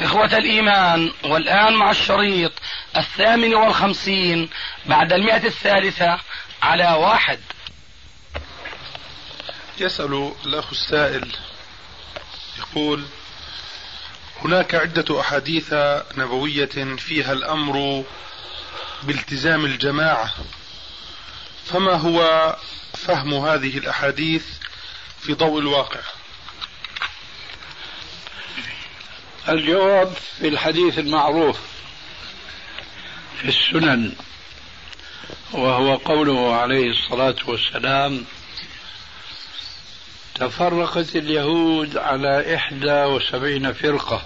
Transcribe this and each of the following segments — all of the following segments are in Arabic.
إخوة الإيمان والآن مع الشريط الثامن والخمسين بعد المئة الثالثة على واحد. يسأل الأخ السائل يقول هناك عدة أحاديث نبوية فيها الأمر بالتزام الجماعة. فما هو فهم هذه الأحاديث في ضوء الواقع؟ الجواب في الحديث المعروف في السنن وهو قوله عليه الصلاة والسلام تفرقت اليهود على إحدى وسبعين فرقة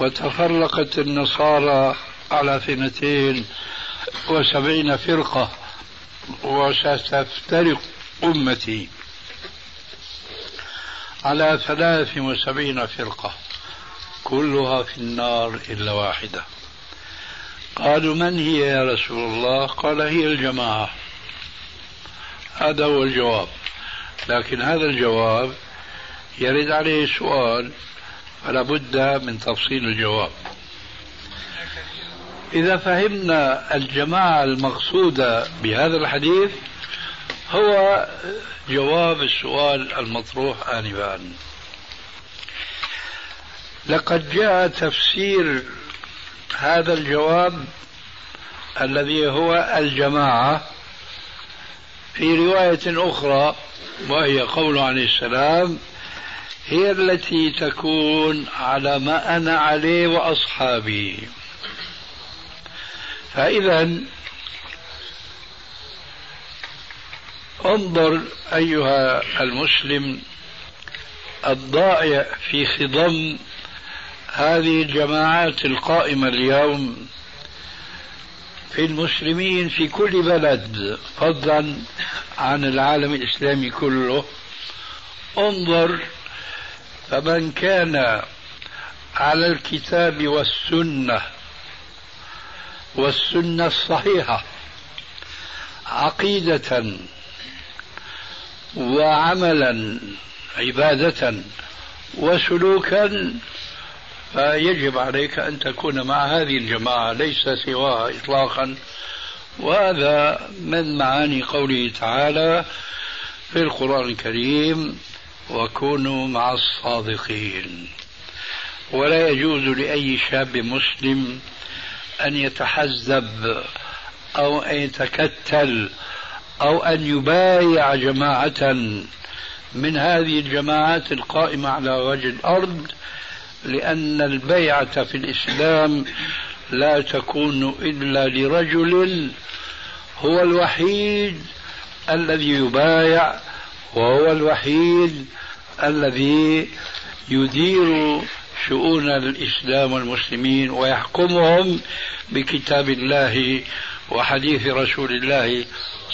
وتفرقت النصارى على اثنتين وسبعين فرقة وستفترق أمتي على ثلاث وسبعين فرقة. كلها في النار إلا واحدة. قالوا من هي يا رسول الله؟ قال هي الجماعة. هذا هو الجواب. لكن هذا الجواب يرد عليه سؤال فلا بد من تفصيل الجواب. إذا فهمنا الجماعة المقصودة بهذا الحديث هو جواب السؤال المطروح آنفا. لقد جاء تفسير هذا الجواب الذي هو الجماعة في رواية أخرى وهي قول عليه السلام هي التي تكون على ما أنا عليه وأصحابي. فإذا انظر أيها المسلم الضائع في خضم هذه الجماعات القائمة اليوم في المسلمين في كل بلد فضلا عن العالم الإسلامي كله. انظر فمن كان على الكتاب والسنة والسنة الصحيحة عقيدة وعملا عبادة وسلوكا فيجب عليك أن تكون مع هذه الجماعة ليس سواها إطلاقا. وهذا من معاني قوله تعالى في القرآن الكريم وكونوا مع الصادقين ولا يجوز لأي شاب مسلم أن يتحزب أو أن يتكتل أو أن يبايع جماعة من هذه الجماعات القائمة على وجه الأرض لأن البيعة في الإسلام لا تكون إلا لرجل هو الوحيد الذي يبايع وهو الوحيد الذي يدير شؤون الإسلام والمسلمين ويحكمهم بكتاب الله وحديث رسول الله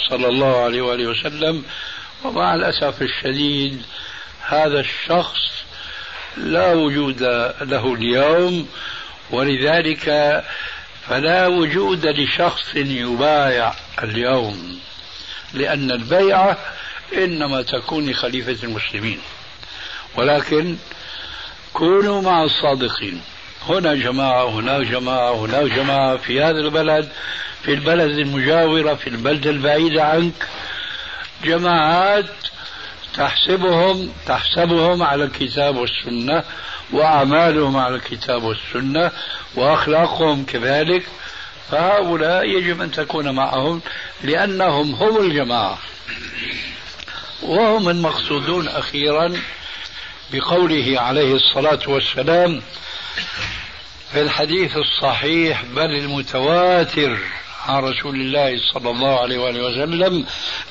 صلى الله عليه وآله وسلم. ومع الأسف الشديد هذا الشخص لا وجود له اليوم ولذلك فلا وجود لشخص يبايع اليوم لأن البيعة إنما تكون لخليفة المسلمين. ولكن كونوا مع الصادقين. هنا جماعة هناك جماعة هناك جماعة في هذا البلد في البلد المجاورة في البلدة البعيدة عنك جماعات تحسبهم تحسبهم على الكتاب والسنة وأعمالهم على الكتاب والسنة وأخلاقهم كذلك. فهؤلاء يجب أن تكون معهم لأنهم هم الجماعة. وهم المقصودون أخيرا بقوله عليه الصلاة والسلام في الحديث الصحيح بل المتواتر عن رسول الله صلى الله عليه وآله وسلم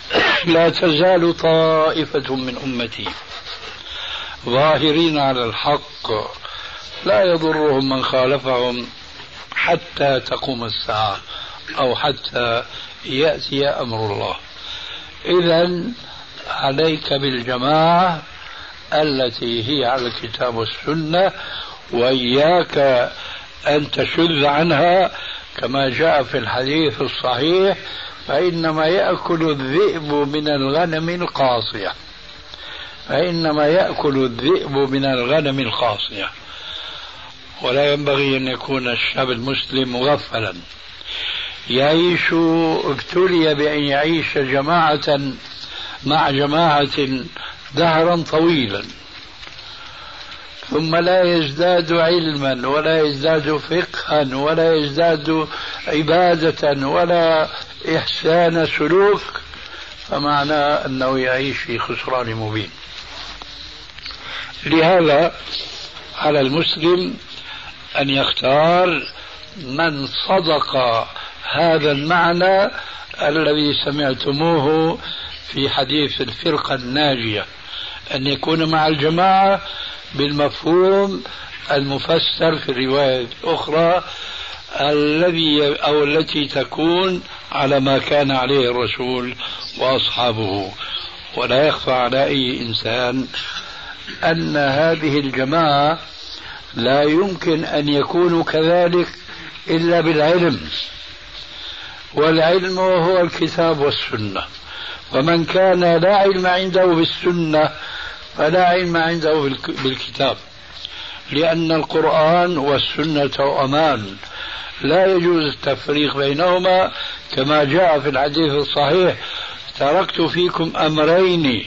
لا تزال طائفة من أمتي ظاهرين على الحق لا يضرهم من خالفهم حتى تقوم الساعة أو حتى يأتي أمر الله. إذا عليك بالجماعة التي هي على الكتاب والسنة وإياك أن تشذ عنها كما جاء في الحديث الصحيح فإنما يأكل الذئب من الغنم القاصية. فإنما يأكل الذئب من الغنم القاصية. ولا ينبغي أن يكون الشاب المسلم مغفلا يعيش ابتلي بأن يعيش جماعة مع جماعة دهرا طويلا. ثم لا يزداد علما ولا يزداد فقها ولا يزداد عبادة ولا إحسان سلوك فمعناه أنه يعيش في خسران مبين. لهذا على المسلم أن يختار من صدق هذا المعنى الذي سمعتموه في حديث الفرقة الناجية أن يكون مع الجماعة بالمفهوم المفسر في الرواية الأخرى الذي أو التي تكون على ما كان عليه الرسول وأصحابه. ولا يخفى على أي إنسان أن هذه الجماعة لا يمكن أن يكونوا كذلك إلا بالعلم. والعلم هو الكتاب والسنة. ومن كان لا علم عنده بالسنة فلا علم عنده بالكتاب لأن القرآن والسنة أمان. لا يجوز التفريق بينهما كما جاء في الحديث الصحيح تركت فيكم أمرين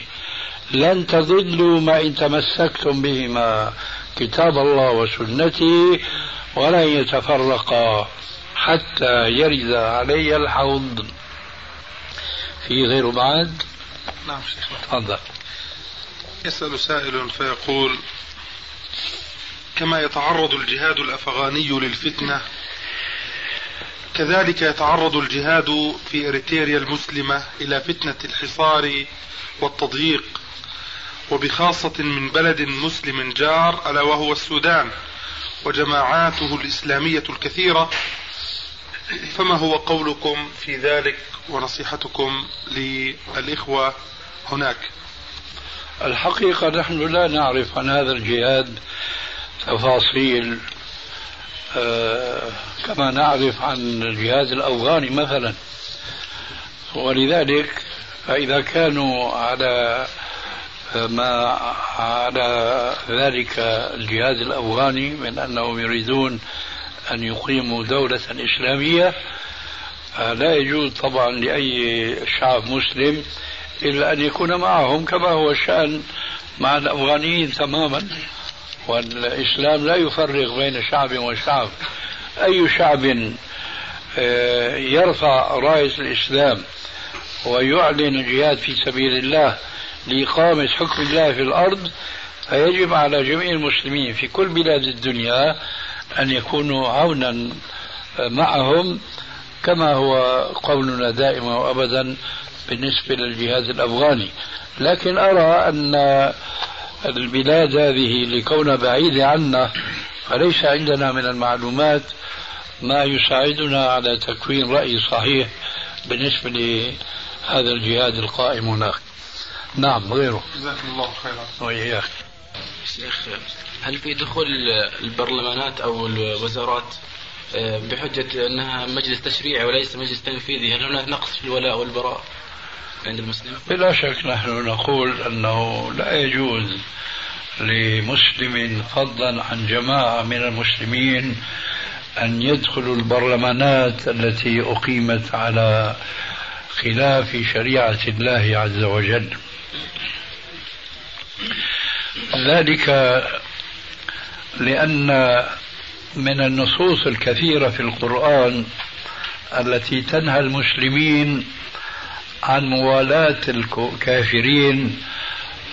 لن تضلوا ما إن تمسكتم بهما كتاب الله وسنتي ولن يتفرقا حتى يرد علي الحوض. في غير بعد؟ نعم شيخ. تفضل. يسأل سائل فيقول كما يتعرض الجهاد الأفغاني للفتنة كذلك يتعرض الجهاد في إريتريا المسلمة إلى فتنة الحصار والتضييق وبخاصة من بلد مسلم جار ألا وهو السودان وجماعاته الإسلامية الكثيرة. فما هو قولكم في ذلك ونصيحتكم للإخوة هناك؟ الحقيقة نحن لا نعرف عن هذا الجهاد تفاصيل آه كما نعرف عن الجهاد الأفغاني مثلا. ولذلك فإذا كانوا على ما على ذلك الجهاد الأفغاني من أنهم يريدون أن يقيموا دولة إسلامية لا يجوز طبعا لأي شعب مسلم إلا أن يكون معهم كما هو الشأن مع الأفغانيين تماما. والإسلام لا يفرق بين شعب وشعب. أي شعب آه، يرفع راية الإسلام ويعلن الجهاد في سبيل الله لإقامة حكم الله في الأرض فيجب على جميع المسلمين في كل بلاد الدنيا أن يكونوا عونا معهم كما هو قولنا دائما وأبدا بالنسبة للجهاد الأفغاني. لكن أرى أن البلاد هذه لكونها بعيدة عنا فليس عندنا من المعلومات ما يساعدنا على تكوين رأي صحيح بالنسبة لهذا الجهاد القائم هناك. نعم غيره. جزاكم الله خيرا. وإياك شيخ هل في دخول البرلمانات أو الوزارات آه، بحجة أنها مجلس تشريعي وليس مجلس تنفيذي؟ هل هناك نقص في الولاء والبراء؟ عند المسلم؟ بلا شك نحن نقول أنه لا يجوز لمسلم فضلا عن جماعة من المسلمين أن يدخلوا البرلمانات التي أقيمت على خلاف شريعة الله عز وجل ذلك لأن من النصوص الكثيرة في القرآن التي تنهى المسلمين عن موالاة الكافرين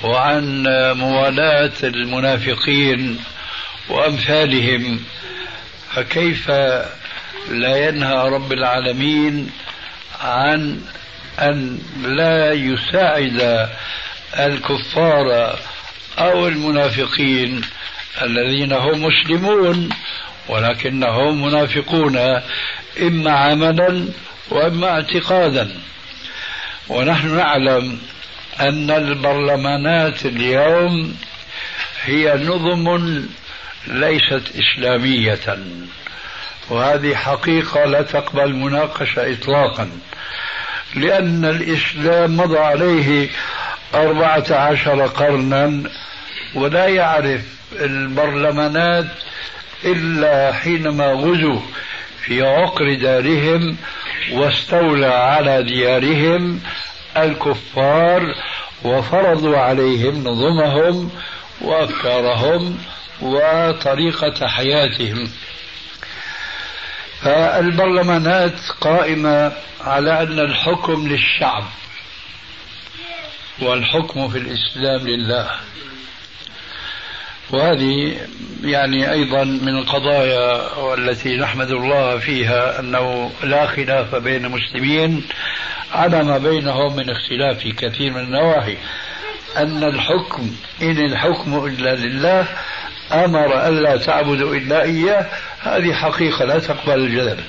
وعن موالاة المنافقين وأمثالهم. فكيف لا ينهى رب العالمين عن أن لا يساعد الكفار أو المنافقين الذين هم مسلمون ولكنهم منافقون إما عملا وإما اعتقادا؟ ونحن نعلم أن البرلمانات اليوم هي نظم ليست إسلامية وهذه حقيقة لا تقبل مناقشة إطلاقا لأن الإسلام مضى عليه أربعة عشر قرنا ولا يعرف البرلمانات إلا حينما غزوا في عقر دارهم واستولى على ديارهم الكفار وفرضوا عليهم نظمهم وأفكارهم وطريقة حياتهم. فالبرلمانات قائمة على أن الحكم للشعب والحكم في الإسلام لله. وهذه يعني أيضا من القضايا التي نحمد الله فيها أنه لا خلاف بين المسلمين على ما بينهم من اختلاف في كثير من النواحي. أن الحكم إن الحكم إلا لله أمر الا تعبدوا إلا إياه هذه حقيقة لا تقبل الجدل.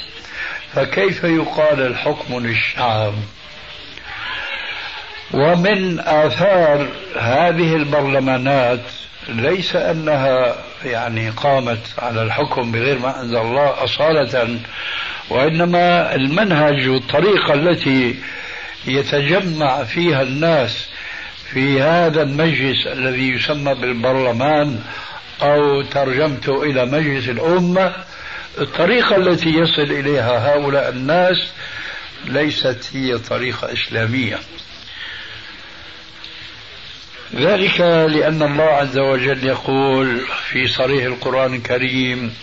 فكيف يقال الحكم للشعب؟ ومن آثار هذه البرلمانات ليس أنها يعني قامت على الحكم بغير ما أنزل الله أصالة وإنما المنهج والطريقة التي يتجمع فيها الناس في هذا المجلس الذي يسمى بالبرلمان أو ترجمته إلى مجلس الأمة الطريقة التي يصل إليها هؤلاء الناس ليست هي طريقة إسلامية. ذلك لأن الله عز وجل يقول في صريح القرآن الكريم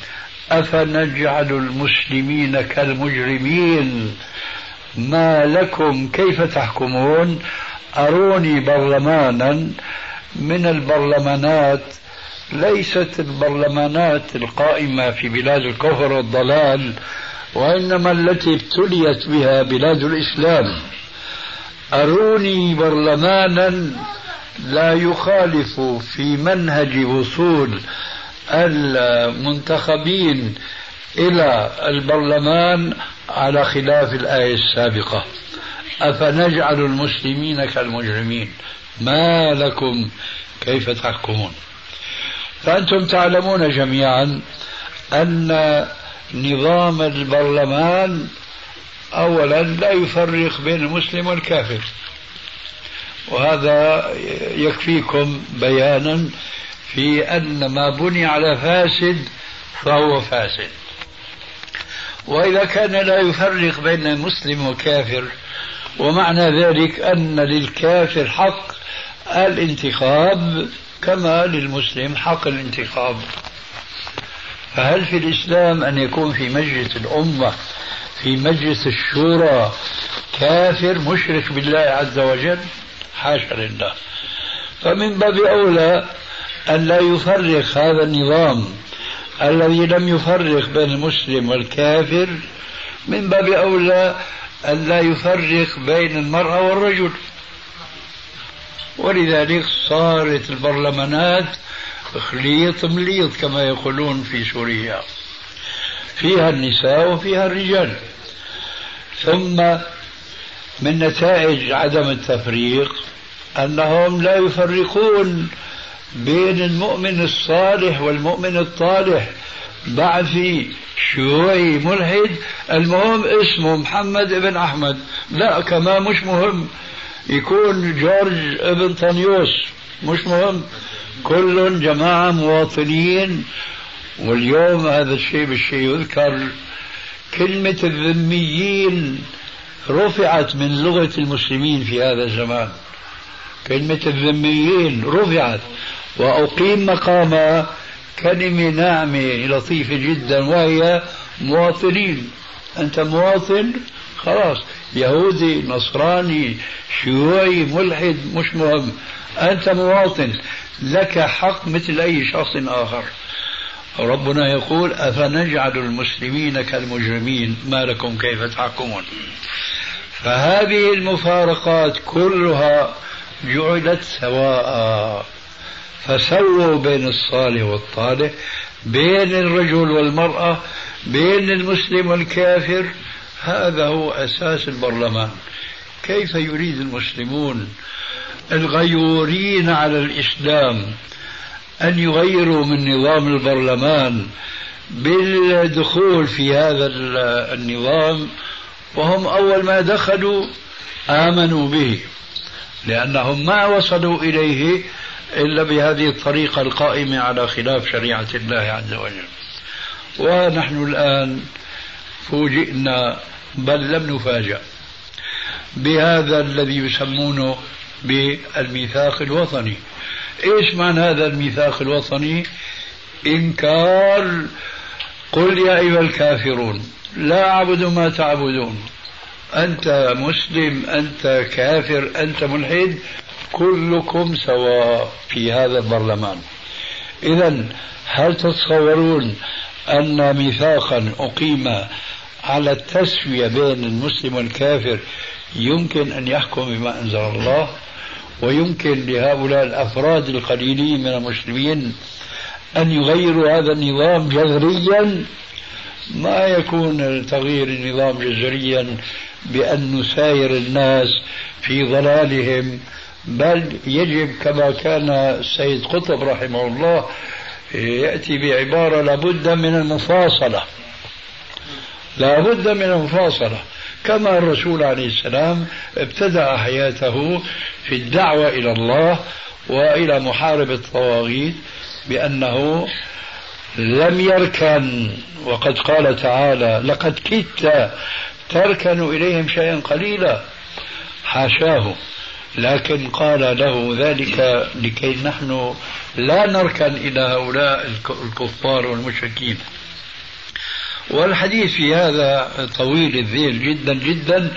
أفنجعل المسلمين كالمجرمين؟ ما لكم كيف تحكمون؟ أروني برلمانا. من البرلمانات ليست البرلمانات القائمة في بلاد الكفر والضلال وإنما التي ابتليت بها بلاد الإسلام. أروني برلمانا. لا يخالف في منهج وصول المنتخبين إلى البرلمان على خلاف الآية السابقة. أفنجعل المسلمين كالمجرمين؟ ما لكم كيف تحكمون؟ فأنتم تعلمون جميعا أن نظام البرلمان أولا لا يفرق بين المسلم والكافر. وهذا يكفيكم بيانا في أن ما بني على فاسد فهو فاسد. وإذا كان لا يفرق بين مسلم وكافر ومعنى ذلك أن للكافر حق الانتخاب كما للمسلم حق الانتخاب. فهل في الإسلام أن يكون في مجلس الأمة في مجلس الشورى كافر مشرك بالله عز وجل؟ حاشا لله. فمن باب أولى أن لا يفرق هذا النظام الذي لم يفرق بين المسلم والكافر. من باب أولى أن لا يفرق بين المرأة والرجل. ولذلك صارت البرلمانات خليط مليط كما يقولون في سوريا. فيها النساء وفيها الرجال. ثم من نتائج عدم التفريق أنهم لا يفرقون بين المؤمن الصالح والمؤمن الطالح. بعثي شيوعي ملحد المهم اسمه محمد ابن أحمد. لا كمان مش مهم. يكون جورج ابن طنيوس مش مهم. كل جماعة مواطنين. واليوم هذا الشيء بالشيء يذكر كلمة الذميين رفعت من لغة المسلمين في هذا الزمان. كلمة الذميين رفعت وأقيم مقام كلمة ناعمة لطيفة جدا وهي مواطنين. أنت مواطن؟ خلاص. يهودي نصراني شيوعي ملحد مش مهم. أنت مواطن. لك حق مثل أي شخص آخر. ربنا يقول أفنجعل المسلمين كالمجرمين؟ ما لكم كيف تحكمون؟ فهذه المفارقات كلها جعلت سواء. فسووا بين الصالح والطالح بين الرجل والمرأة بين المسلم والكافر هذا هو أساس البرلمان. كيف يريد المسلمون الغيورين على الإسلام؟ أن يغيروا من نظام البرلمان بالدخول في هذا النظام. وهم أول ما دخلوا آمنوا به. لأنهم ما وصلوا إليه إلا بهذه الطريقة القائمة على خلاف شريعة الله عز وجل. ونحن الآن فوجئنا بل لم نفاجأ بهذا الذي يسمونه بالميثاق الوطني. إيش معنى هذا الميثاق الوطني؟ إنكار قل يا أيها الكافرون لا أعبد ما تعبدون. أنت مسلم أنت كافر أنت ملحد كلكم سواء في هذا البرلمان. اذا هل تتصورون أن ميثاقا أقيم على التسوية بين المسلم والكافر يمكن أن يحكم بما أنزل الله؟ ويمكن لهؤلاء الأفراد القليلين من المسلمين أن يغيروا هذا النظام جذريا؟ ما يكون تغيير النظام جذريا بأن نساير الناس في ضلالهم بل يجب كما كان السيد قطب رحمه الله يأتي بعبارة لابد من المفاصلة. لابد من المفاصلة. كما الرسول عليه السلام ابتدأ حياته في الدعوة إلى الله وإلى محاربة الطواغيت بأنه لم يركن. وقد قال تعالى لقد كدت تركن إليهم شيئا قليلا. حاشاه لكن قال له ذلك لكي نحن لا نركن إلى هؤلاء الكفار والمشركين. والحديث في هذا طويل الذيل جدا جدا.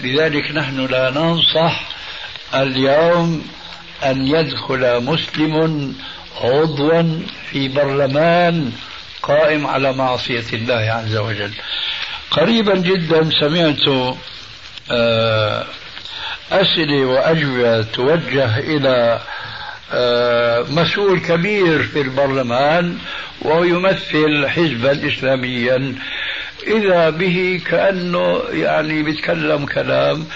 لذلك نحن لا ننصح اليوم أن يدخل مسلم عضوا في برلمان قائم على معصية الله عز وجل. قريبا جدا سمعت آه، أسئلة وأجوبة توجه إلى آه، مسؤول كبير في البرلمان وهو يمثل حزبا إسلاميا. إذا به كأنه يعني بيتكلم كلام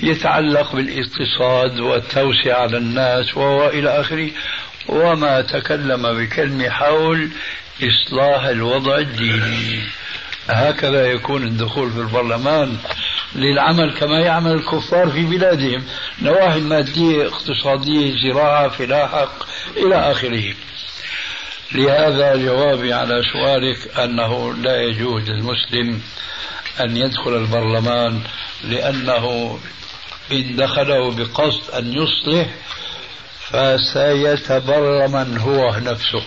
يتعلق بالاقتصاد والتوسعة على الناس وإلى آخره. وما تكلم بكلمة حول إصلاح الوضع الديني. هكذا يكون الدخول في البرلمان للعمل كما يعمل الكفار في بلادهم. نواحي مادية اقتصادية زراعة فلاحة إلى آخره. لهذا جوابي على سؤالك أنه لا يجوز للمسلم أن يدخل البرلمان لأنه إن دخله بقصد أن يصلح فسيتبرمن هو نفسه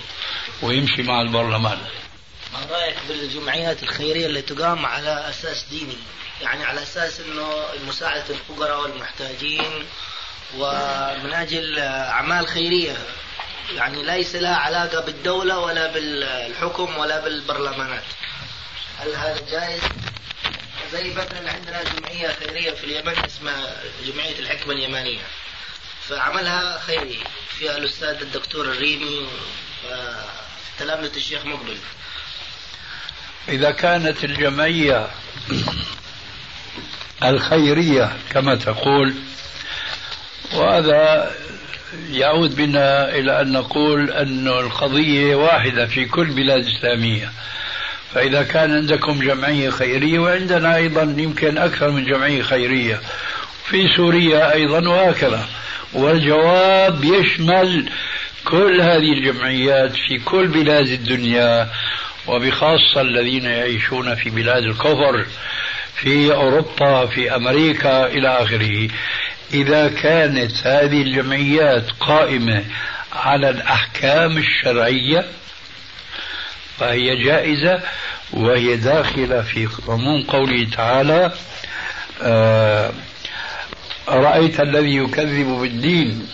ويمشي مع البرلمان. ما رايك بالجمعيات الخيرية اللي تقام على أساس ديني. يعني على أساس إنه مساعدة الفقراء والمحتاجين ومن أجل أعمال خيرية. يعني ليس لها علاقة بالدولة ولا بالحكم ولا بالبرلمانات. هل هذا جائز؟ زي مثلا عندنا جمعية خيرية في اليمن اسمها جمعية الحكمة اليمانيه فعملها خيري. فيها الأستاذ الدكتور الريمي تلامذة الشيخ مقبل. إذا كانت الجمعية الخيرية كما تقول وهذا يعود بنا إلى أن نقول أن القضية واحدة في كل بلاد إسلامية. فإذا كان عندكم جمعية خيرية وعندنا أيضا يمكن أكثر من جمعية خيرية في سوريا أيضا وهكذا. والجواب يشمل كل هذه الجمعيات في كل بلاد الدنيا. وبخاصة الذين يعيشون في بلاد الكفر في أوروبا في أمريكا إلى آخره. إذا كانت هذه الجمعيات قائمة على الأحكام الشرعية فهي جائزة وهي داخلة في عموم قوله تعالى آه رأيت الذي يكذب بالدين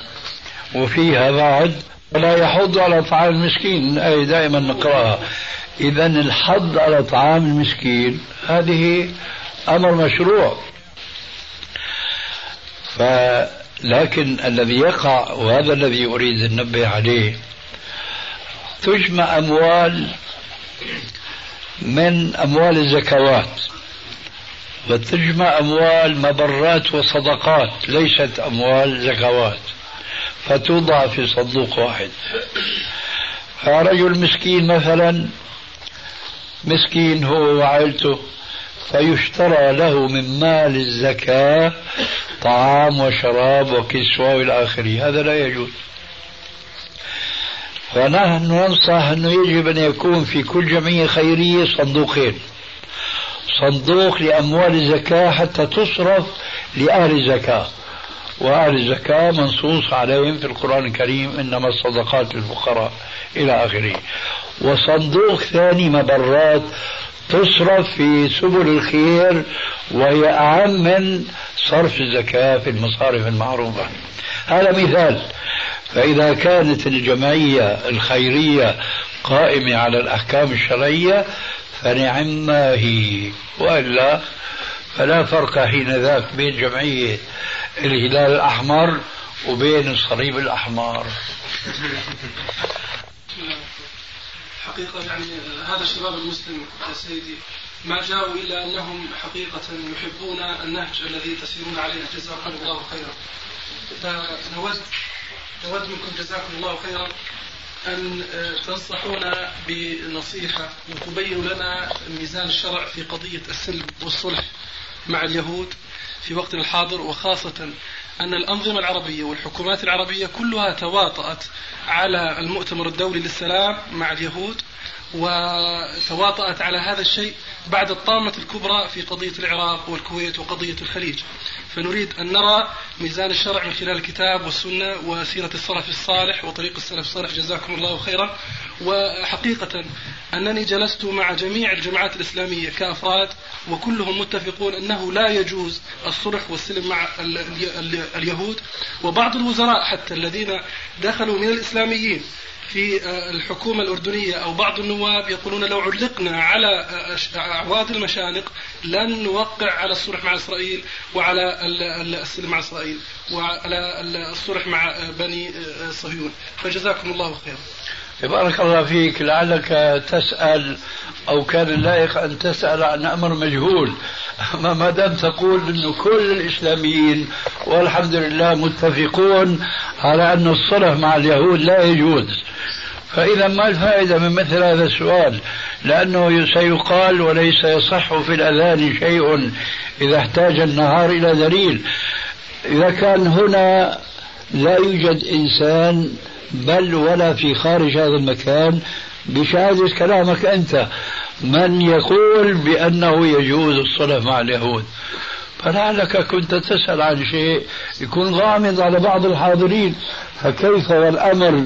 وفيها بعد ولا يحض على طعام المسكين. الآية دائما نقرأها. إذا الحض على طعام المسكين هذه أمر مشروع. لكن الذي يقع وهذا الذي أريد أن ننبه عليه تجمع أموال من أموال الزكوات وتجمع أموال مبرات وصدقات ليست أموال زكوات فتوضع في صندوق واحد. فرجل مسكين مثلا مسكين هو وعائلته فيشترى له من مال الزكاة طعام وشراب وكسوة إلى آخره. هذا لا يجوز. فنحن ننصح أنه يجب أن يكون في كل جمعية خيرية صندوقين. صندوق لأموال الزكاة حتى تصرف لأهل الزكاة. وأهل الزكاة منصوص عليهم في القرآن الكريم إنما الصدقات للفقراء إلى آخره. وصندوق ثاني مبرات تصرف في سبل الخير وهي أهم من صرف الزكاة في المصارف المعروفة. هذا مثال. فإذا كانت الجمعية الخيرية قائمة على الأحكام الشرعية فنعم هي. وإلا فلا فرق حين ذاك بين جمعية الهلال الأحمر وبين الصليب الأحمر. حقيقة يعني هذا الشباب المسلم يا سيدي ما جاءوا إلا أنهم حقيقة يحبون النهج الذي تسيرون عليه. جزاكم الله خيرا. فنود نود منكم جزاكم الله خيرا أن تنصحونا بنصيحة وتبينوا لنا ميزان الشرع في قضية السلم والصلح مع اليهود في وقتنا الحاضر وخاصة أن الأنظمة العربية والحكومات العربية كلها تواطأت على المؤتمر الدولي للسلام مع اليهود وتواطأت على هذا الشيء بعد الطامة الكبرى في قضية العراق والكويت وقضية الخليج. فنريد أن نرى ميزان الشرع من خلال الكتاب والسنة وسيرة السلف الصالح وطريق السلف الصالح. جزاكم الله خيرا. وحقيقة أنني جلست مع جميع الجماعات الإسلامية كأفراد وكلهم متفقون أنه لا يجوز الصلح والسلم مع اليهود. وبعض الوزراء حتى الذين دخلوا من الإسلاميين في آه، الحكومة الأردنية أو بعض النواب يقولون لو علقنا على آه، أعواد المشانق لن نوقع على الصلح مع إسرائيل وعلى السلم مع إسرائيل وعلى الصلح مع آه، بني صهيون. فجزاكم الله خيرا. بارك الله فيك لعلك تسأل أو كان اللائق أن تسأل عن أمر مجهول. أما ما دام تقول أنه كل الإسلاميين والحمد لله متفقون على أن الصلح مع اليهود لا يجوز. فإذا ما الفائدة من مثل هذا السؤال؟ لأنه سيقال وليس يصح في الأذان شيء إذا احتاج النهار إلى دليل. إذا كان هنا لا يوجد إنسان بل ولا في خارج هذا المكان بشهادة كلامك أنت. من يقول بأنه يجوز الصلاة مع اليهود؟ فلعلك كنت تسأل عن شيء يكون غامض على بعض الحاضرين. فكيف والأمر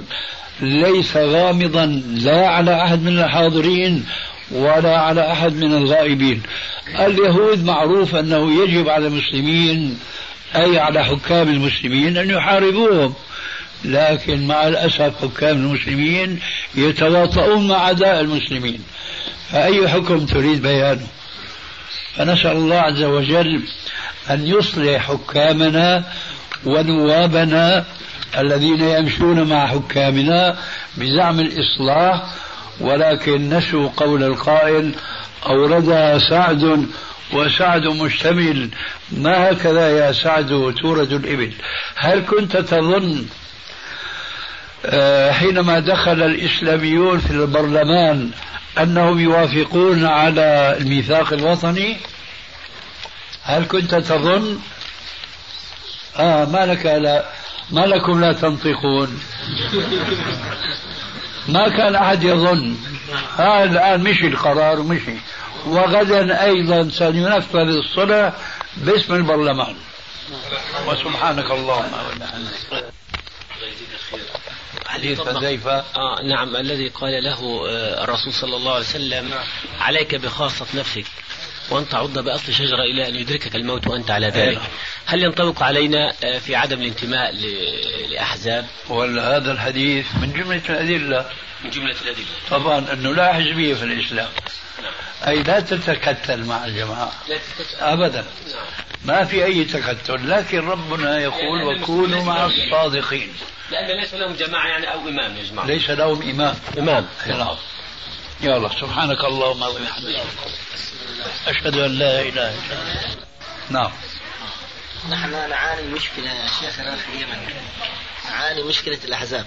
ليس غامضا لا على أحد من الحاضرين ولا على أحد من الغائبين. اليهود معروف أنه يجب على المسلمين أي على حكام المسلمين أن يحاربوهم. لكن مع الأسف حكام المسلمين يتواطؤون مع أعداء المسلمين. فأي حكم تريد بيانه؟ فنسأل الله عز وجل أن يصلح حكامنا ونوابنا الذين يمشون مع حكامنا بزعم الإصلاح ولكن نسوا قول القائل أوردها سعد وسعد مشتمل ما هكذا يا سعد تورد الإبل؟ هل كنت تظن حينما دخل الإسلاميون في البرلمان أنهم يوافقون على الميثاق الوطني هل كنت تظن؟ آه ما لك لا ما لكم لا تنطقون. ما كان أحد يظن. هذا الآن مشي القرار مشي وغدا أيضا سننفذ الصلح باسم البرلمان. وسبحانك اللهم. وبحمدك حديث حذيفة. آه نعم الذي قال له آه الرسول صلى الله عليه وسلم عليك بخاصة نفسك. وأن تعض بأصل شجرة إلى أن يدركك الموت وأنت على ذلك. هل ينطبق علينا آه، في عدم الانتماء لأحزاب؟ ولا هذا الحديث من جملة الأدلة. من جملة الأدلة. طبعا أنه لا حزبية في الإسلام. أي لا تتكتل مع الجماعة. لا تتكتل. أبدا. ما في أي تكتل لكن ربنا يقول وكونوا مع الصادقين. لأن ليس لهم جماعة يعني أو إمام يا جماعة. ليس لهم إمام. إمام. نعم يلا سبحانك اللهم وبحمدك. أشهد أن لا إله إلا أنت. نعم. نحن نعاني مشكلة يا شيخنا في اليمن. نعاني مشكلة الأحزاب.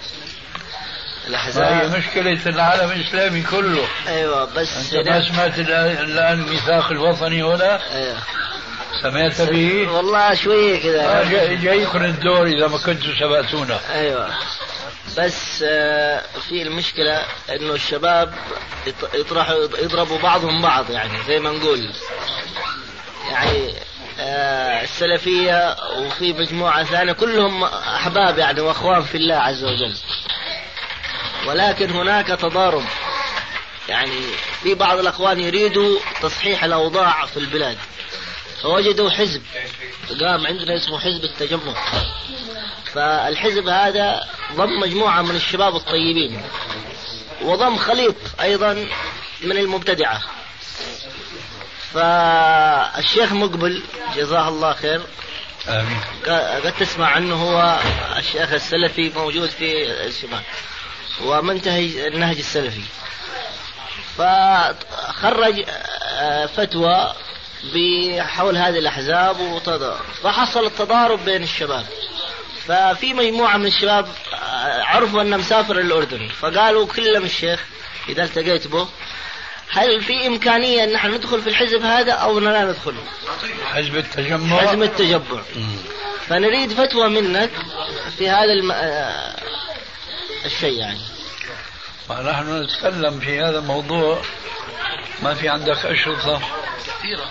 الأحزاب. مشكلة العالم الإسلامي كله. أيوة بس أنت ما سمعت الآن الميثاق الوطني هنا؟ أيوة. سمعت به؟ والله شوية آه، كذا جاي- جايكم الدور إذا ما كنتوا سبقتونا أيوه. بس آه، في المشكلة إنه الشباب يط- يطرحوا يضربوا بعضهم بعض يعني زي ما نقول. يعني آه، السلفية وفي مجموعة ثانية كلهم أحباب يعني وأخوان في الله عز وجل. ولكن هناك تضارب. يعني في بعض الأخوان يريدوا تصحيح الأوضاع في البلاد. فوجدوا حزب. قام عندنا اسمه حزب التجمع. فالحزب هذا ضم مجموعة من الشباب الطيبين. وضم خليط أيضا من المبتدعة. فالشيخ مقبل جزاه الله خير. آمين. قد تسمع عنه هو الشيخ السلفي موجود في الشمال. ومنتهج النهج السلفي. فخرج آه، فتوى بحول هذه الأحزاب وتضارب فحصل التضارب بين الشباب. ففي مجموعة من الشباب عرفوا أنه مسافر الأردن. فقالوا كلهم الشيخ إذا التقيت به هل في إمكانية أن نحن ندخل في الحزب هذا أو لا ندخل؟ حزب التجمع. حزب التجمع. فنريد فتوى منك في هذا الم... آه، الشيء يعني. ونحن نتكلم في هذا الموضوع. ما في عندك أشرطة؟ كثيرة.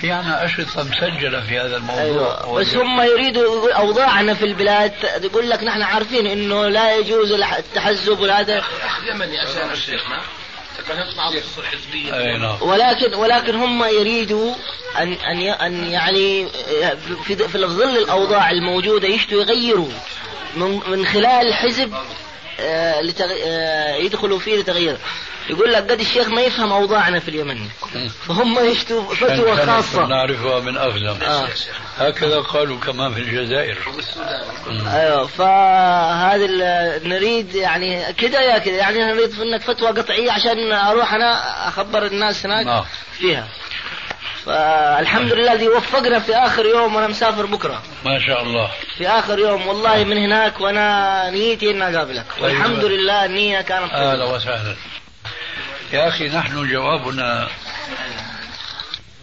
في عنا أشرطة مسجلة في هذا الموضوع. أيوه. بس هم يريدوا يقول أوضاعنا في البلاد. يقول لك نحن عارفين إنه لا يجوز التحزب ولا هذا. اليمني عشان شيخنا نعم. ولكن ولكن هم يريدوا أن أن ي- أن يعني في في ظل الأوضاع الموجودة يشتوا يغيروا. من من خلال حزب آه، لتغ... آه، يدخلوا فيه لتغيير يقول لك قد الشيخ ما يفهم أوضاعنا في اليمن فهم يشتوا فتوى خاصة نعرفها من أقدم آه. هكذا قالوا كمان في الجزائر. أيوه فهذه نريد يعني كذا يا كذا يعني نريد منك فتوى قطعية عشان أروح أنا أخبر الناس هناك نعم. فيها فالحمد لله الذي وفقنا في آخر يوم وأنا مسافر بكرة. ما شاء الله. في آخر يوم والله من هناك وأنا نيتي إني أقابلك. والحمد لله النية كانت طيبة. وسهلا. يا أخي نحن جوابنا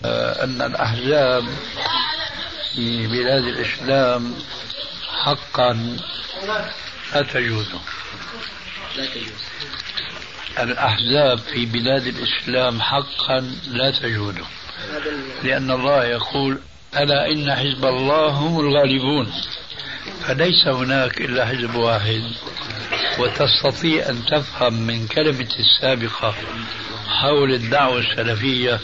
آه، أن الأحزاب في بلاد الإسلام حقا لا تجوز. لا تجوز. الأحزاب في بلاد الإسلام حقا لا تجوز. لأن الله يقول ألا إن حزب الله هم الغالبون؟ فليس هناك إلا حزب واحد وتستطيع أن تفهم من كلمة السابقة حول الدعوة السلفية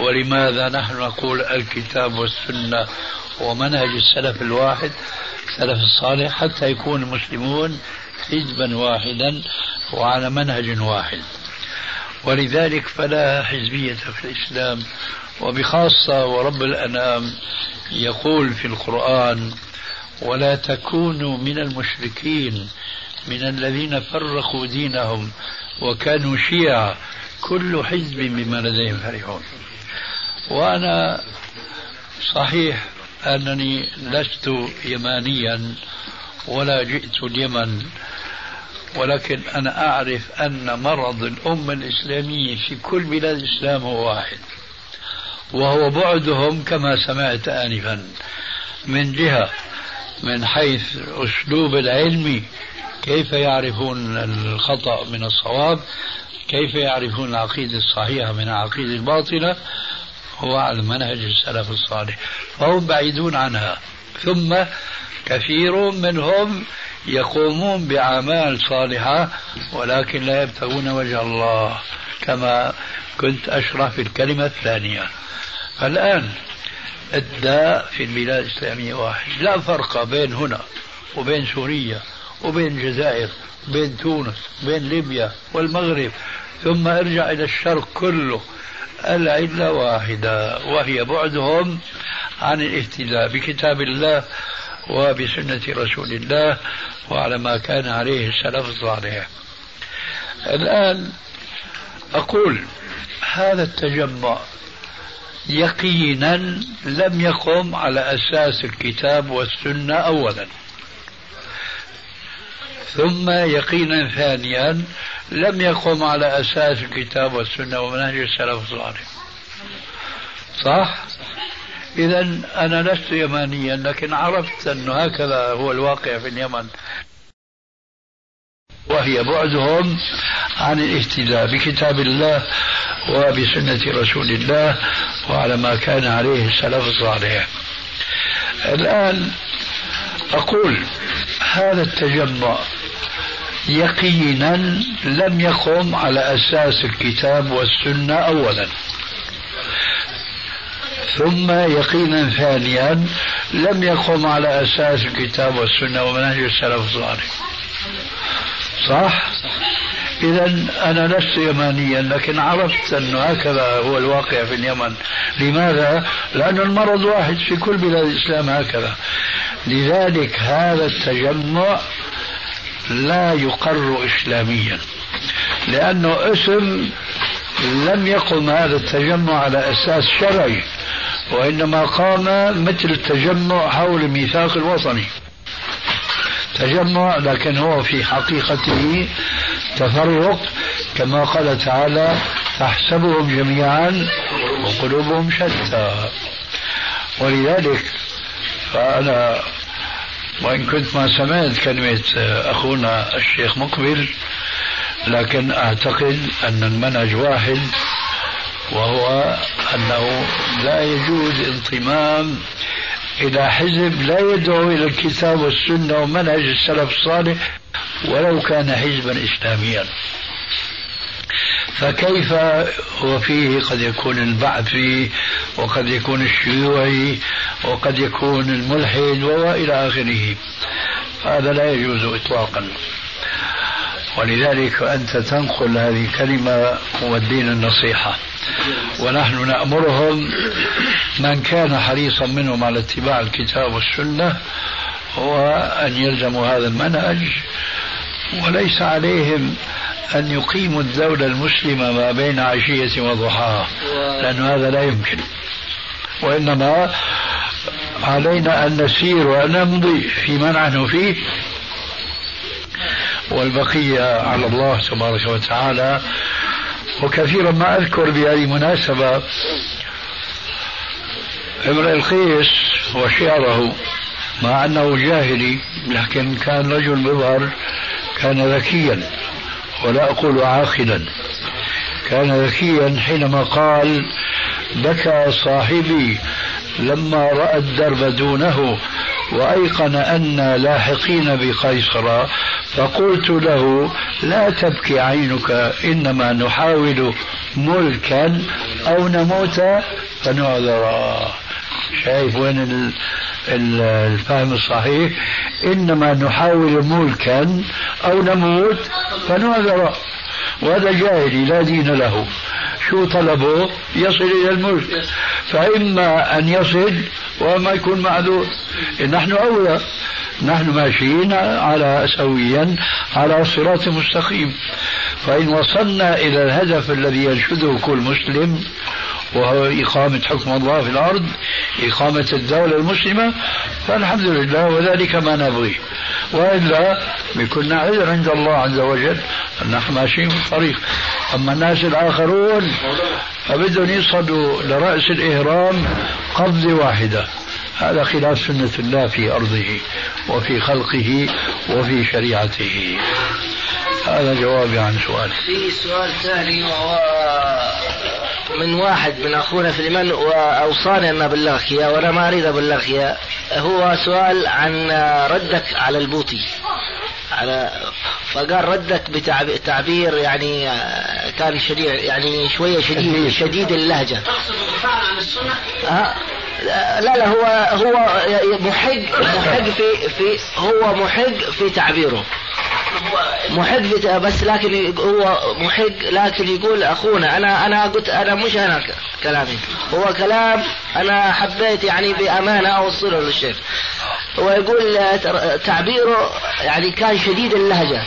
ولماذا نحن نقول الكتاب والسنة ومنهج السلف الواحد السلف الصالح حتى يكون المسلمون حزبا واحدا وعلى منهج واحد. ولذلك فلا حزبية في الإسلام وبخاصة ورب الأنام يقول في القرآن ولا تكونوا من المشركين من الذين فرقوا دينهم وكانوا شيعا كل حزب بما لديهم فرحون. وأنا صحيح أنني لست يمانيا ولا جئت اليمن ولكن أنا أعرف أن مرض الأمة الإسلامية في كل بلاد الإسلام هو واحد. وهو بعدهم كما سمعت آنفا من جهة من حيث أسلوب العلم كيف يعرفون الخطأ من الصواب كيف يعرفون العقيدة الصحيحة من العقيدة الباطلة هو على منهج السلف الصالح. فهم بعيدون عنها. ثم كثير منهم يقومون بأعمال صالحة ولكن لا يبتغون وجه الله كما كنت أشرح في الكلمة الثانية. الآن الداء في البلاد الإسلامية واحد. لا فرق بين هنا وبين سوريا وبين الجزائر بين تونس بين ليبيا والمغرب. ثم ارجع إلى الشرق كله. العلة واحدة وهي بعدهم عن الاهتداء بكتاب الله وبسنة رسول الله وعلى ما كان عليه السلف الصالح. الآن أقول هذا التجمع يقينا لم يقم على أساس الكتاب والسنة أولا. ثم يقينا ثانيا لم يقم على أساس الكتاب والسنة ومنهج السلف الصالح. صح؟ إذا أنا لست يمانيا لكن عرفت أن هكذا هو الواقع في اليمن. وهي بعدهم عن الاهتداء بكتاب الله وبسنة رسول الله وعلى ما كان عليه السلف الصالح. الآن أقول هذا التجمع يقينا لم يقم على أساس الكتاب والسنة أولا. ثم يقينا ثانيا لم يقم على أساس الكتاب والسنة ومنهج السلف الصالح. صح؟ إذا أنا لست يمانيا لكن عرفت أنه هكذا هو الواقع في اليمن لماذا؟ لأن المرض واحد في كل بلاد الإسلام هكذا لذلك هذا التجمع لا يقر إسلاميا لأنه اسم لم يقم هذا التجمع على أساس شرعي وإنما قام مثل التجمع حول الميثاق الوطني تجمع لكن هو في حقيقته تفرق. كما قال تعالى تحسبهم جميعا وقلوبهم شتى. ولذلك فأنا وإن كنت ما سمعت كلمة أخونا الشيخ مقبل لكن أعتقد أن المنهج واحد وهو أنه لا يجوز انضمام إلى حزب لا يدعو إلى الكتاب والسنة ومنهج السلف الصالح ولو كان حزبا إسلاميا. فكيف وفيه قد يكون البعثي وقد يكون الشيوعي وقد يكون الملحد وإلى آخره؟ هذا لا يجوز إطلاقا. ولذلك أنت تنقل هذه الكلمة والدين النصيحة. ونحن نأمرهم من كان حريصا منهم على اتباع الكتاب والسنة هو أن يلزموا هذا المنهج وليس عليهم أن يقيموا الدولة المسلمة ما بين عشية وضحاها لأن هذا لا يمكن. وإنما علينا أن نسير ونمضي في من نحن فيه. والبقية على الله تبارك وتعالى. وكثيرا ما أذكر بهذه المناسبة. امرئ القيس وشعره مع أنه جاهلي لكن كان رجل بظهر كان ذكيا ولا أقول عاقلا. كان ذكيا حينما قال بكى صاحبي لما رأى الدرب دونه وأيقن أن لاحقين بقيصر فقلت له لا تبكي عينك إنما نحاول ملكا أو نموت فنعذرا شايف وين الفهم الصحيح؟ إنما نحاول ملكا أو نموت فنعذر. وهذا جاهلي لا دين له. شو طلبه؟ يصل إلى الملك. فإما أن يصل وما يكون معذور نحن أولى. نحن ماشيين على سويا على صراط مستقيم. فإن وصلنا إلى الهدف الذي ينشده كل مسلم وهو إقامة حكم الله في الأرض إقامة الدولة المسلمة فالحمد لله وذلك ما نبغي. وإلا بكل عذر عند الله عز وجل نحن ماشيين في الطريق. أما الناس الآخرون فبدهم يصعدوا لرأس الإهرام قبضة واحدة. هذا خلاف سنة الله في أرضه وفي خلقه وفي شريعته. هذا جوابي عن سؤالك. في سؤال ثاني وهو من واحد من أخونا في اليمن وأوصاني أن أبلغك اياه وأنا ما أريد أبلغك اياه هو سؤال عن ردك على البوطي على فقال ردك بتعبير يعني كان شديد يعني شوية شديد شديد. اللهجة. تقصد الدفاع عن السنة؟ لا لا هو هو محق محق في في هو محق في تعبيره. محق بس لكن هو محق لكن يقول أخونا أنا أنا قلت أنا مش أنا كلامي. هو كلام أنا حبيت يعني بأمانة أوصله للشيخ. هو يقول تعبيره يعني كان شديد اللهجة.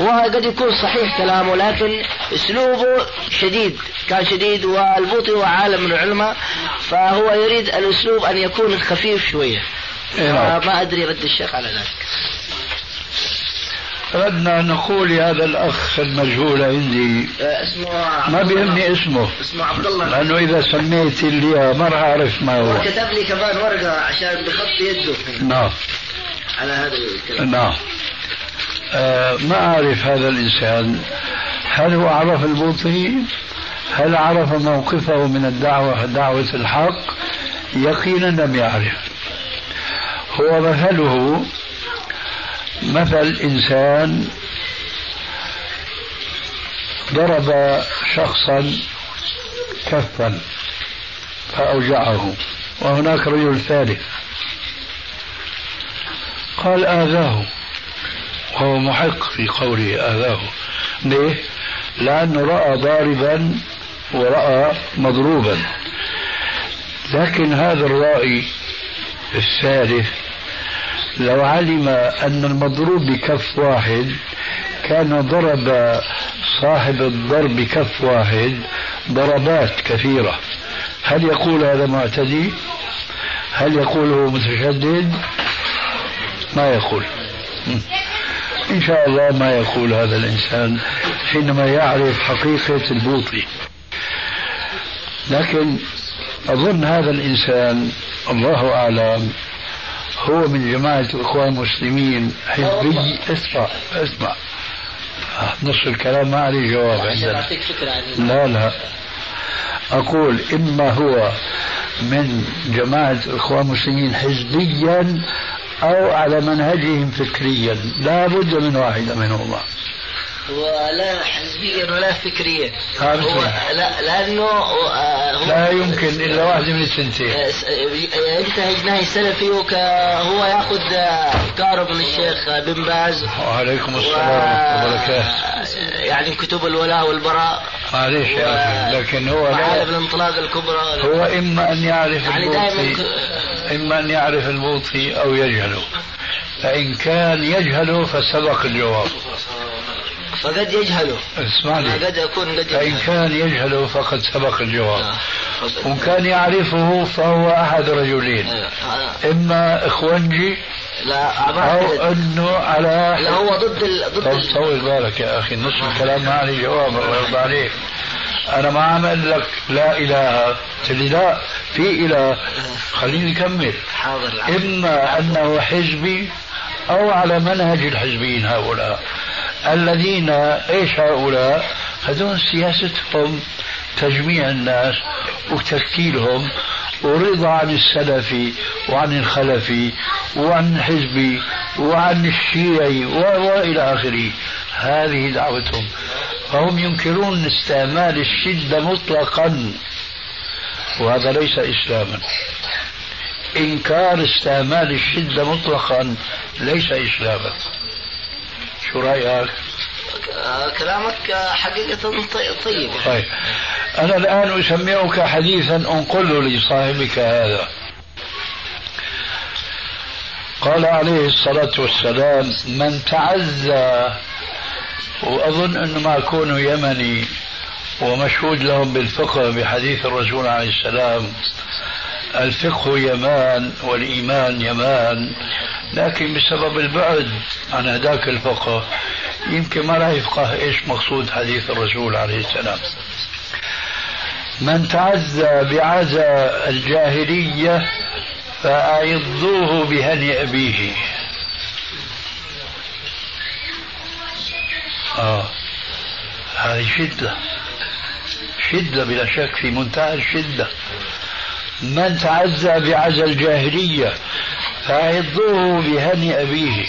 وقد يكون صحيح كلامه لكن أسلوبه شديد كان شديد والبوطي هو عالم من العلماء فهو يريد الأسلوب أن يكون خفيف شوية. إيه. ما أدري رد الشيخ على ذلك. أردنا نقول لهذا الأخ المجهول عندي آه، اسمه ما بيهمني اسمه. اسمه عبد الله. لأنه إذا سميت لي ما راح أعرف ما هو كتب لي كمان ورقة عشان بخط يده. نعم. على هذا الكلام. نعم. ما أعرف هذا الإنسان. هل هو عرف البوطي؟ هل عرف موقفه من الدعوة دعوة الحق؟ يقينا لم يعرف. هو مثله مثل إنسان ضرب شخصا كفا فأوجعه. وهناك رجل ثالث. قال آذاه. وهو محق في قوله آذاه ليه؟ لأنه رأى ضاربا ورأى مضروبا. لكن هذا الرائي الثالث لو علم أن المضروب بكف واحد كان ضرب صاحب الضرب بكف واحد ضربات كثيرة. هل يقول هذا معتدي؟ هل يقول هو متشدد؟ ما يقول. إن شاء الله ما يقول هذا الإنسان حينما يعرف حقيقة البوطي لكن أظن هذا الإنسان الله أعلم هو من جماعة الإخوان المسلمين حزبي اسمع اسمع. نص الكلام ما عليه جواب عندنا. لا لا. أقول إما هو من جماعة الإخوان المسلمين حزبيا أو على منهجهم فكريا. لا بد من واحدة منهما. ولا حزبيا ولا فكريا هو لا لأنه هو لا يمكن إلا واحدة من الثنتين ينتهج نهي سلفي وهو يأخذ افكاره من الشيخ بن باز. وعليكم السلام ورحمة الله وبركاته. يعني كتب الولاء والبراء. معليش يا أخي لكن هو معالم الانطلاق الكبرى. هو إما أن يعرف يعني البوطي إما أن يعرف البوطي أو يجهله. فإن كان يجهله فسبق الجواب. فقد يجهله اسمعني. قد يكون قد فإن كان يجهله فقد سبق الجواب. آه. وإن كان يعرفه فهو أحد رجلين. آه. آه. إما إخوانجي لا أو أنه على لا هو ضد ال... ضد طول طول بالك يا أخي نص الكلام ما عليه جواب الله يرضى عليك. أنا ما عم أقول لك لا إله. قلت لي لا في إله. خليني أكمل. حاضر. إما أنه حزبي أو على منهج الحزبيين هؤلاء. الذين إيش هؤلاء؟ هذول سياستهم تجميع الناس وتشكيلهم ورضا عن السلفي وعن الخلفي وعن الحزبي وعن الشيعي والى آخره. هذه دعوتهم. فهم ينكرون استعمال الشدة مطلقا. وهذا ليس اسلاما. إنكار استعمال الشدة مطلقا ليس إسلاما. شو رأيك؟ كلامك حقيقة طيب. طيب. أنا الآن أسمعك حديثا أنقله لصاحبك هذا. قال عليه الصلاة والسلام من تعزى وأظن أنه ما كونه يمني ومشهود لهم بالفقه بحديث الرسول عليه السلام الفقه يمان والإيمان يمان. لكن بسبب البعد عن هذاك الفقه يمكن ما لا يفقه إيش مقصود حديث الرسول عليه السلام. من تعزى بعزى الجاهلية فأعضوه بهني أبيه. آه. هذه شدة. شدة بلا شك في منتهى الشدة. من تعزى بعزى الجاهلية فأعضوه بهني أبيه.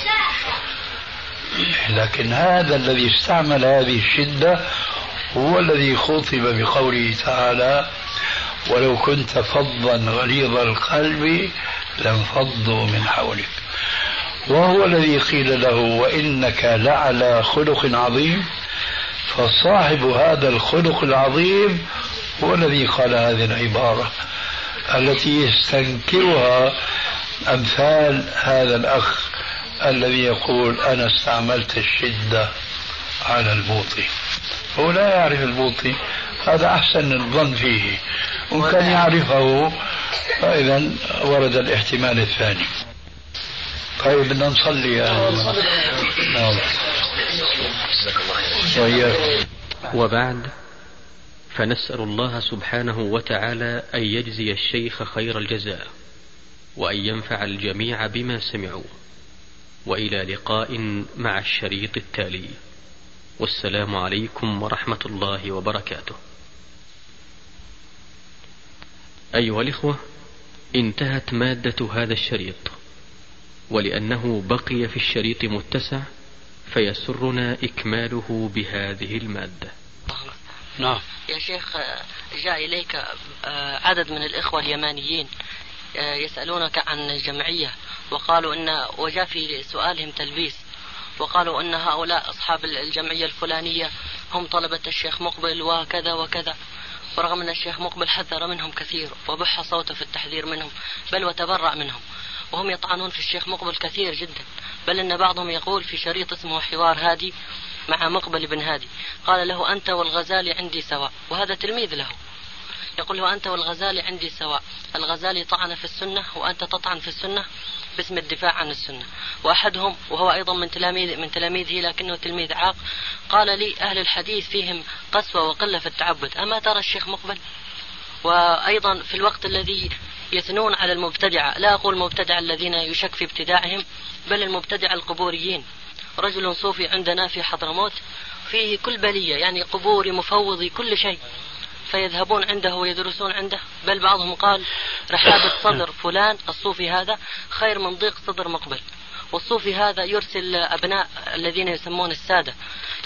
لكن هذا الذي استعمل هذه الشدة هو الذي خطب بقوله تعالى ولو كنت فظا غليظ القلب لانفضوا من حولك وهو الذي قيل له وإنك لعلى خلق عظيم فصاحب هذا الخلق العظيم هو الذي قال هذه العبارة التي يستنكرها أمثال هذا الأخ الذي يقول أنا استعملت الشدة على البوطي. هو لا يعرف البوطي هذا أحسن الظن فيه. وإن كان يعرفه فإذا ورد الاحتمال الثاني. طيب بدنا نصلي يا نعم. وبعد فنسأل الله سبحانه وتعالى أن يجزي الشيخ خير الجزاء. وأن ينفع الجميع بما سمعوا. وإلى لقاء مع الشريط التالي. والسلام عليكم ورحمة الله وبركاته. أيها الإخوة انتهت مادة هذا الشريط. ولأنه بقي في الشريط متسع فيسرنا إكماله بهذه المادة. نعم. يا شيخ جاء إليك آه، عدد من الإخوة اليمانيين. يسألونك عن جمعية وقالوا أن وجاء في سؤالهم تلبيس وقالوا أن هؤلاء أصحاب الجمعية الفلانية هم طلبة الشيخ مقبل وكذا وكذا ورغم أن الشيخ مقبل حذر منهم كثير وبح صوته في التحذير منهم بل وتبرع منهم وهم يطعنون في الشيخ مقبل كثير جدا بل أن بعضهم يقول في شريط اسمه حوار هادي مع مقبل بن هادي قال له أنت والغزالي عندي سواء وهذا تلميذ له. يقول له أنت والغزالي عندي سواء. الغزالي طعن في السنة وأنت تطعن في السنة باسم الدفاع عن السنة. وأحدهم وهو أيضا من تلاميذ من تلاميذه لكنه تلميذ عاق قال لي أهل الحديث فيهم قسوة وقلة في التعبد. أما ترى الشيخ مقبل؟ وأيضا في الوقت الذي يثنون على المبتدعة لا أقول المبتدعة الذين يشك في ابتداعهم بل المبتدعة القبوريين. رجل صوفي عندنا في حضرموت فيه كل بلية يعني قبوري مفوضي كل شيء. فيذهبون عنده ويدرسون عنده. بل بعضهم قال رحابة صدر فلان الصوفي هذا خير من ضيق صدر مقبل. والصوفي هذا يرسل أبناء الذين يسمون السادة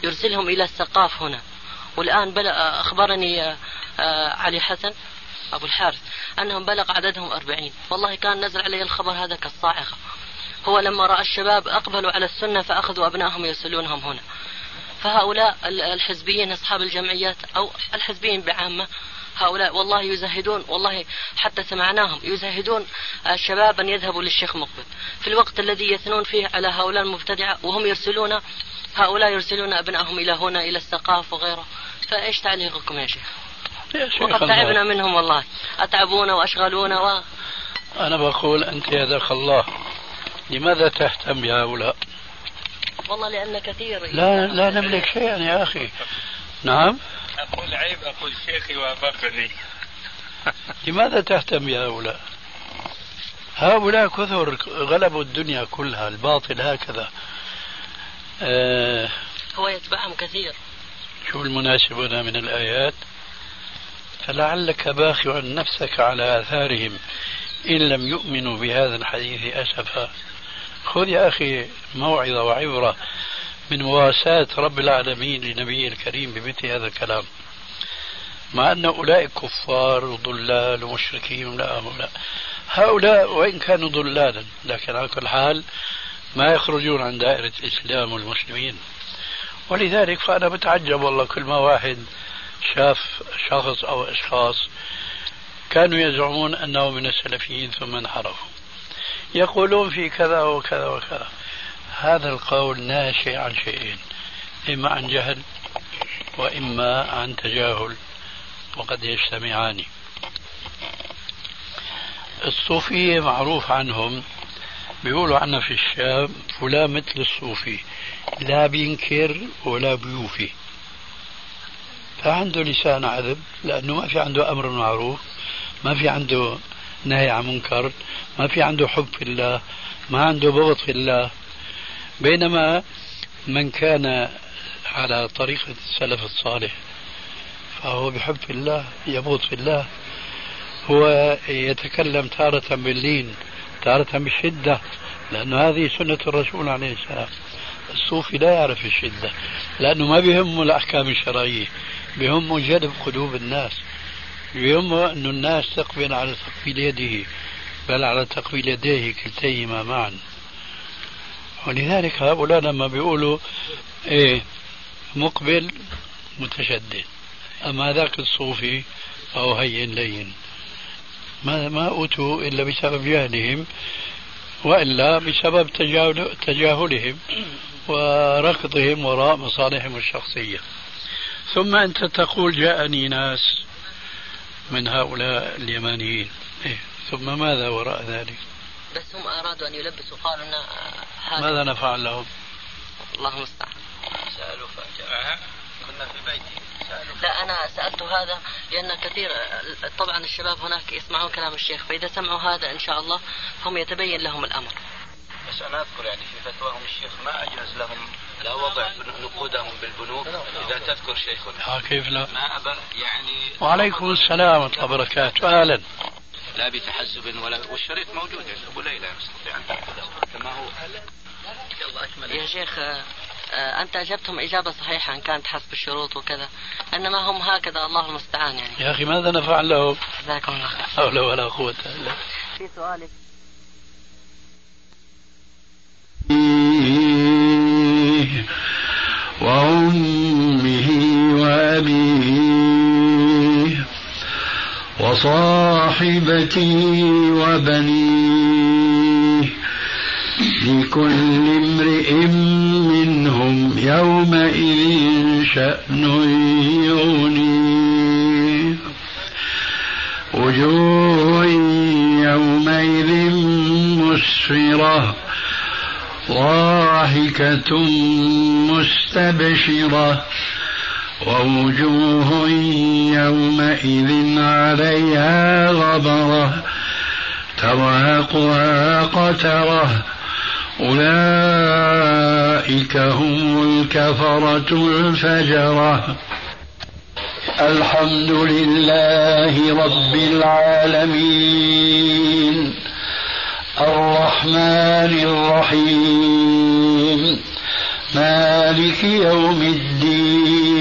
يرسلهم إلى السقاف هنا. والآن أخبرني آه، علي حسن أبو الحارث أنهم بلغ عددهم أربعين. والله كان نزل علي الخبر هذا كالصاعقة. هو لما رأى الشباب أقبلوا على السنة فأخذوا أبنائهم يرسلونهم هنا. فهؤلاء الحزبيين أصحاب الجمعيات أو الحزبيين بعامة هؤلاء والله يزهدون والله حتى سمعناهم يزهدون الشباب أن يذهبوا للشيخ مقبل. في الوقت الذي يثنون فيه على هؤلاء المبتدعة وهم يرسلون هؤلاء يرسلون أبنائهم إلى هنا إلى السقاف وغيره. فإيش تعليقكم يا شيخ؟ وقد تعبنا منهم والله. أتعبونا وأشغلونا و... أنا بقول أنت يا الله لماذا تهتم بهؤلاء؟ والله لأن كثير لا لا نملك شيئا يا أخي. نعم؟ أقول عيب أقول شيخي وافقني لماذا تهتم بهؤلاء؟ هؤلاء؟ كثر غلبوا الدنيا كلها الباطل هكذا. آه هو يتبعهم كثير. شو المناسب هنا من الآيات؟ فلعلك باخع نفسك على آثارهم إن لم يؤمنوا بهذا الحديث أسفا. خذ يا أخي موعظة وعبرة من مواساة رب العالمين لنبيه الكريم بمثل هذا الكلام. مع أن أولئك كفار وضلال ومشركين لا هؤلاء. هؤلاء وإن كانوا ضلالا لكن على كل حال ما يخرجون عن دائرة الإسلام والمسلمين. ولذلك فأنا بتعجب والله كل ما واحد شاف شخص أو أشخاص كانوا يزعمون أنه من السلفيين ثم انحرفوا. يقولون في كذا وكذا وكذا. هذا القول ناشئ عن شيئين. إما عن جهل وإما عن تجاهل وقد يجتمعان. الصوفية معروف عنهم بيقولوا عنا في الشام فلان مثل الصوفي لا بينكر ولا بيوفي. فعنده لسان عذب لأنه ما في عنده أمر معروف ما في عنده نهي عن منكر ما في عنده حب في الله ما عنده بغض في الله. بينما من كان على طريقة السلف الصالح فهو بحب في الله يبغض في الله. هو يتكلم تارة باللين تارة بالشدة لأنه هذه سنة الرسول عليه السلام. الصوفي لا يعرف الشدة لأنه ما بيهمه الأحكام الشرعية بيهمه جلب قلوب الناس. بيهمه أن الناس تقبل على تقبيل يده بل على تقبيل يديه كلتيهما معا. ولذلك هؤلاء لما بيقولوا إيه مقبل متشدد. أما ذاك الصوفي فهو هين لين. ما ما أوتوا إلا بسبب جهلهم وإلا بسبب تجاهل تجاهلهم وركضهم وراء مصالحهم الشخصية. ثم أنت تقول جاءني ناس من هؤلاء اليمانيين إيه؟ ثم ماذا وراء ذلك؟ بس هم أرادوا أن يلبسوا قالوا أن هذا ماذا نفعل لهم؟ الله المستعان سألوا فأجابها كنا في بيتي لا أنا سألت هذا لأن كثير طبعا الشباب هناك يسمعون كلام الشيخ فإذا سمعوا هذا إن شاء الله هم يتبين لهم الأمر بس أنا أذكر يعني في فتواهم الشيخ ما أجاز لهم لا وضع نقودهم بالبنوك إذا تذكر شيخنا. آه كيف لا؟ ما أبى يعني وعليكم السلام ورحمة الله وبركاته. أهلا. لا بتحزب ولا والشريط موجود يعني أبو ليلى يستطيع أن كما هو. يا شيخ آه، أنت أجبتهم إجابة صحيحة إن كانت حسب الشروط وكذا إنما هم هكذا الله المستعان يعني. يا أخي ماذا نفعل لهم؟ جزاكم الله خير. حول ولا قوة إلا في سؤالك. وصاحبته وبنيه. لكل امرئ منهم يومئذ شأن يغنيه. وجوه يومئذ مسفرة. ضاحكة مستبشرة. ووجوه يومئذ عليها غبرة ترهقها قترة. أولئك هم الكفرة الفجرة. الحمد لله رب العالمين. الرحمن الرحيم. مالك يوم الدين.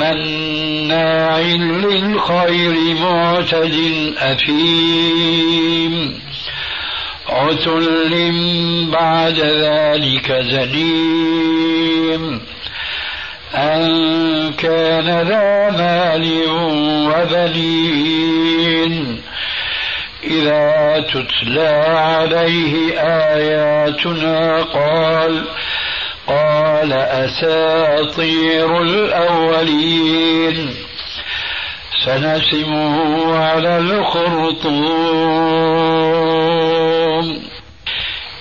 مناع للخير معتد أثيم عتل بعد ذلك زنيم أن كان ذا مال وبنين إذا تتلى عليه آياتنا قال قال أساطير الأولين. سنسمه على الخرطوم.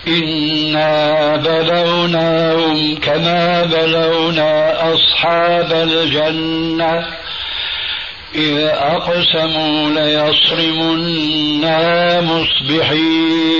إنا بلوناهم كما بلونا أصحاب الجنة. إذ أقسموا ليصرمنا مصبحين.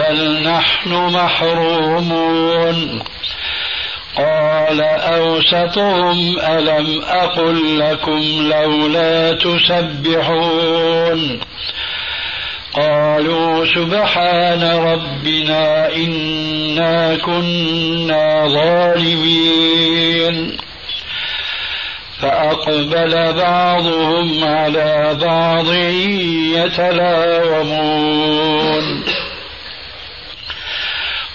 بل نحن محرومون قال أوسطهم ألم أقل لكم لولا تسبحون قالوا سبحان ربنا إنا كنا ظالمين فأقبل بعضهم على بعض يتلاومون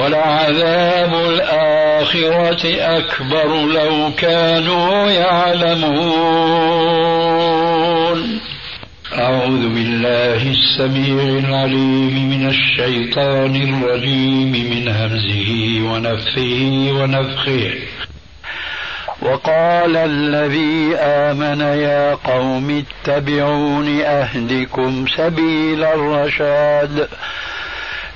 ولعذاب الآخرة أكبر لو كانوا يعلمون. أعوذ بالله السميع العليم من الشيطان الرجيم من همزه ونفثه ونفخه. وقال الذي آمن يا قوم اتبعون أهدكم سبيل الرشاد.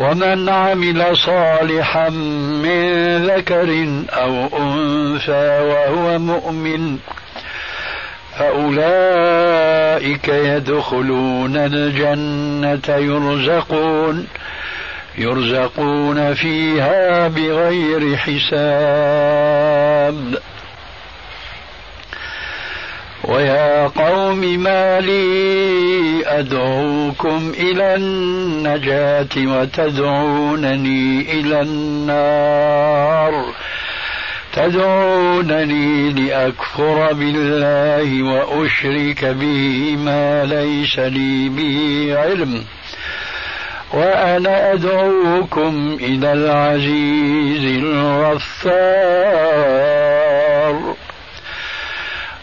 ومن عمل صالحا من ذكر أو أنثى وهو مؤمن فأولئك يدخلون الجنة يرزقون يرزقون فيها بغير حساب. قوم ما لي أدعوكم إلى النجاة وتدعونني إلى النار. تدعونني لأكفر بالله وأشرك به ما ليس لي به علم. وأنا أدعوكم إلى العزيز الغفار.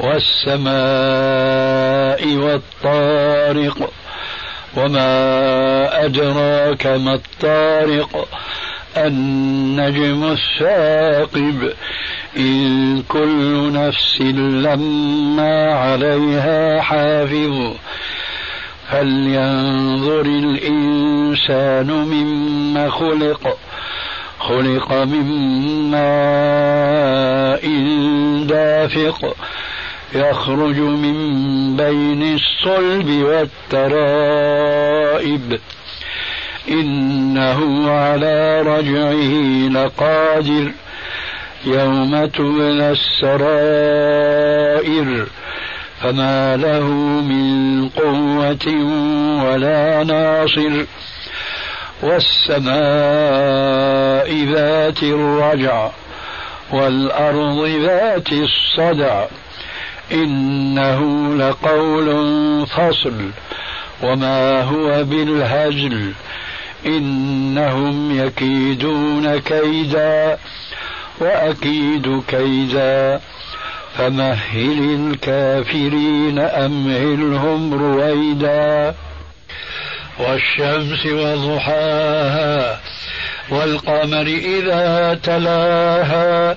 والسماء والطارق وما أدراك ما الطارق النجم الثاقب إن كل نفس لما عليها حافظ فلينظر الإنسان مما خلق خلق من ماء دافق يخرج من بين الصلب والترائب. إنه على رجعه لقادر يوم تبلى السرائر. فما له من قوة ولا ناصر. والسماء ذات الرجع والأرض ذات الصدع. إنه لقول فصل وما هو بالهزل إنهم يكيدون كيدا وأكيد كيدا. فمهل الكافرين أمهلهم رويدا. والشمس وضحاها والقمر إذا تلاها.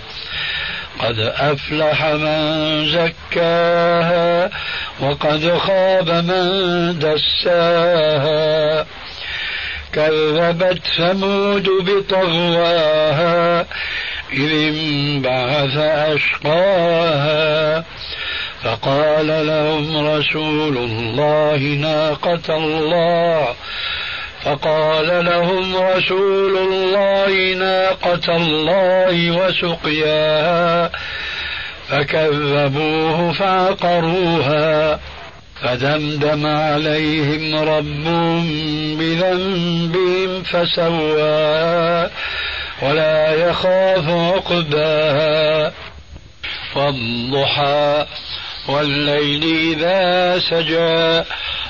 قد أفلح من زكاها وقد خاب من دساها. كذبت ثمود بطغواها إذ انبعث أشقاها. فقال لهم رسول الله ناقة الله فقال لهم رسول الله ناقة الله وسقياها فكذبوه فعقروها فدمدم عليهم ربهم بذنبهم فسواها ولا يخاف عقباها. والضحى والليل إذا سجى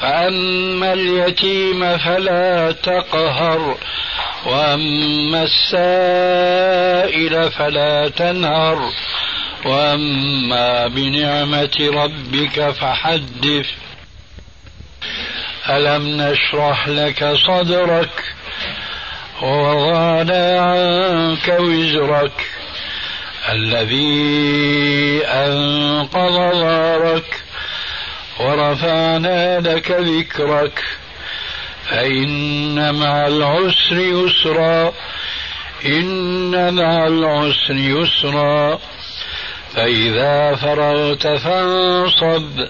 فأما اليتيم فلا تقهر وأما السائل فلا تنهر وأما بنعمة ربك فحدث. ألم نشرح لك صدرك ووضعنا عنك وزرك الذي أنقض ظهرك ورفعنا لك ذكرك. فإن مع العسر يسرا. إن مع العسر يسرا. فإذا فرغت فانصب.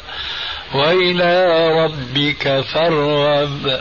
وإلى ربك فارغب.